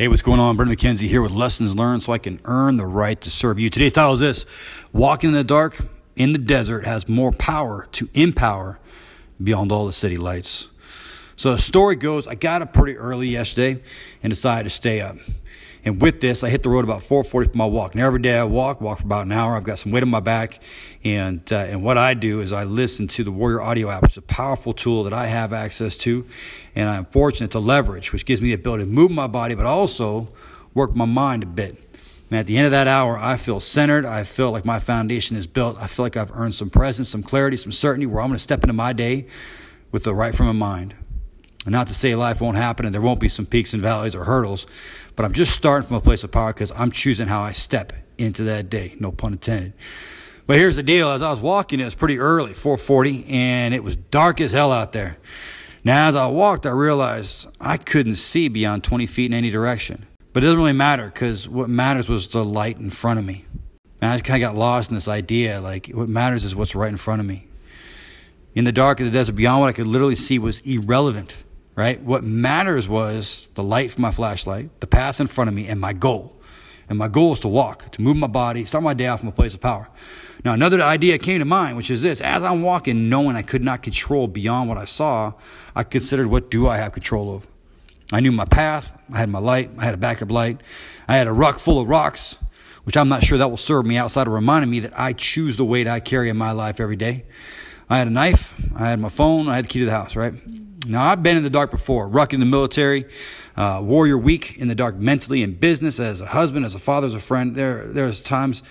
Hey, what's going on? Brendan McKenzie here with Lessons Learned so I can earn the right to serve you. Today's title is this Walking in the dark in the desert has more power to empower beyond all the city lights. So the story goes I got up pretty early yesterday and decided to stay up. And with this, I hit the road about 4:40 for my walk. Now every day I walk, walk for about an hour. I've got some weight on my back, and uh, and what I do is I listen to the Warrior Audio app, which is a powerful tool that I have access to, and I'm fortunate to leverage, which gives me the ability to move my body, but also work my mind a bit. And at the end of that hour, I feel centered. I feel like my foundation is built. I feel like I've earned some presence, some clarity, some certainty where I'm going to step into my day with the right frame of mind. And not to say life won't happen and there won't be some peaks and valleys or hurdles, but I'm just starting from a place of power because I'm choosing how I step into that day. No pun intended. But here's the deal: as I was walking, it was pretty early, 4:40, and it was dark as hell out there. Now, as I walked, I realized I couldn't see beyond 20 feet in any direction. But it doesn't really matter because what matters was the light in front of me. And I just kind of got lost in this idea like, what matters is what's right in front of me. In the dark of the desert, beyond what I could literally see was irrelevant right? What matters was the light from my flashlight, the path in front of me, and my goal. And my goal is to walk, to move my body, start my day off from a place of power. Now, another idea came to mind, which is this as I'm walking, knowing I could not control beyond what I saw, I considered what do I have control of? I knew my path, I had my light, I had a backup light, I had a ruck full of rocks, which I'm not sure that will serve me outside of reminding me that I choose the weight I carry in my life every day. I had a knife, I had my phone, I had the key to the house, right? Now, I've been in the dark before, ruck in the military, uh, warrior week in the dark mentally in business, as a husband, as a father, as a friend. There, there's times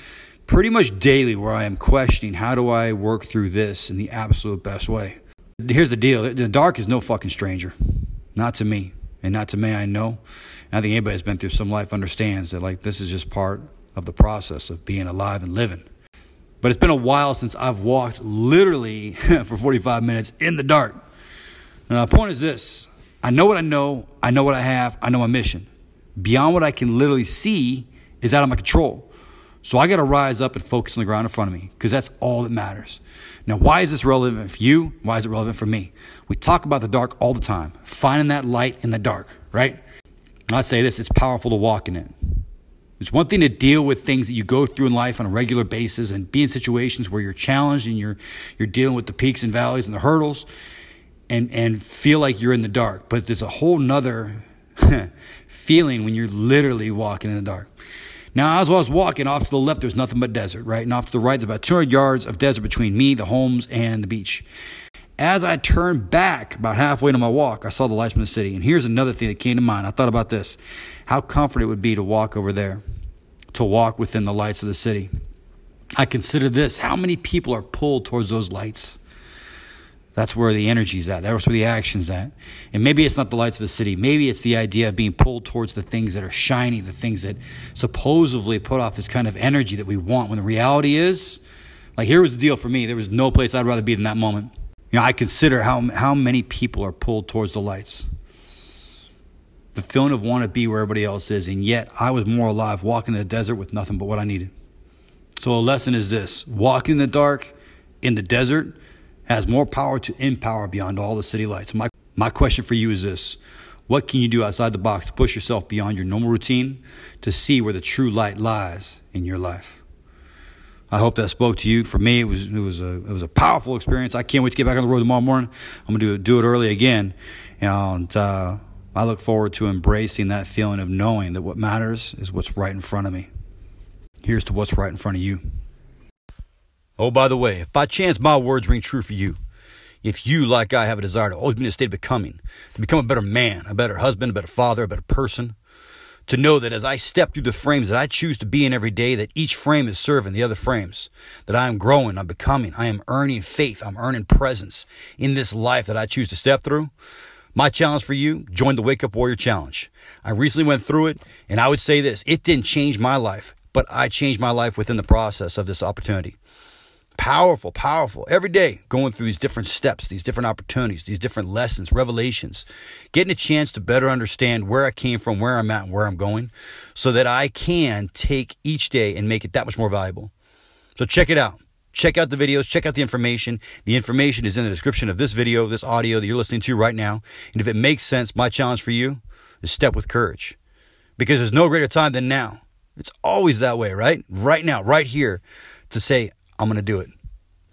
pretty much daily where I am questioning how do I work through this in the absolute best way. Here's the deal the dark is no fucking stranger, not to me, and not to me I know. I think anybody that's been through some life understands that, like, this is just part of the process of being alive and living. But it's been a while since I've walked literally for 45 minutes in the dark. Now, the point is this I know what I know, I know what I have, I know my mission. Beyond what I can literally see is out of my control. So I got to rise up and focus on the ground in front of me because that's all that matters. Now, why is this relevant for you? Why is it relevant for me? We talk about the dark all the time, finding that light in the dark, right? I'd say this it's powerful to walk in it. It's one thing to deal with things that you go through in life on a regular basis and be in situations where you're challenged and you're, you're dealing with the peaks and valleys and the hurdles and and feel like you're in the dark. But there's a whole nother feeling when you're literally walking in the dark. Now, as I was walking off to the left, there's nothing but desert, right? And off to the right, there's about 200 yards of desert between me, the homes, and the beach. As I turned back about halfway into my walk, I saw the lights from the city. And here's another thing that came to mind. I thought about this how comfort it would be to walk over there, to walk within the lights of the city. I consider this how many people are pulled towards those lights? That's where the energy's at. That's where the action's at. And maybe it's not the lights of the city. Maybe it's the idea of being pulled towards the things that are shiny, the things that supposedly put off this kind of energy that we want. When the reality is, like here was the deal for me. There was no place I'd rather be than that moment. You know, I consider how how many people are pulled towards the lights. The feeling of want to be where everybody else is, and yet I was more alive walking in the desert with nothing but what I needed. So a lesson is this: walking in the dark, in the desert has more power to empower beyond all the city lights. My, my question for you is this What can you do outside the box to push yourself beyond your normal routine to see where the true light lies in your life? I hope that spoke to you. For me, it was it was a it was a powerful experience. I can't wait to get back on the road tomorrow morning. I'm gonna do it do it early again, and uh, I look forward to embracing that feeling of knowing that what matters is what's right in front of me. Here's to what's right in front of you. Oh, by the way, if by chance my words ring true for you, if you, like I, have a desire to always be in a state of becoming, to become a better man, a better husband, a better father, a better person, to know that as I step through the frames that I choose to be in every day, that each frame is serving the other frames, that I am growing, I'm becoming, I am earning faith, I'm earning presence in this life that I choose to step through. My challenge for you, join the Wake Up Warrior Challenge. I recently went through it, and I would say this it didn't change my life, but I changed my life within the process of this opportunity powerful, powerful. Every day going through these different steps, these different opportunities, these different lessons, revelations, getting a chance to better understand where I came from, where I'm at, and where I'm going, so that I can take each day and make it that much more valuable. So check it out. Check out the videos, check out the information. The information is in the description of this video, this audio that you're listening to right now. And if it makes sense, my challenge for you is step with courage. because there's no greater time than now. It's always that way, right? Right now, right here, to say, I'm going to do it.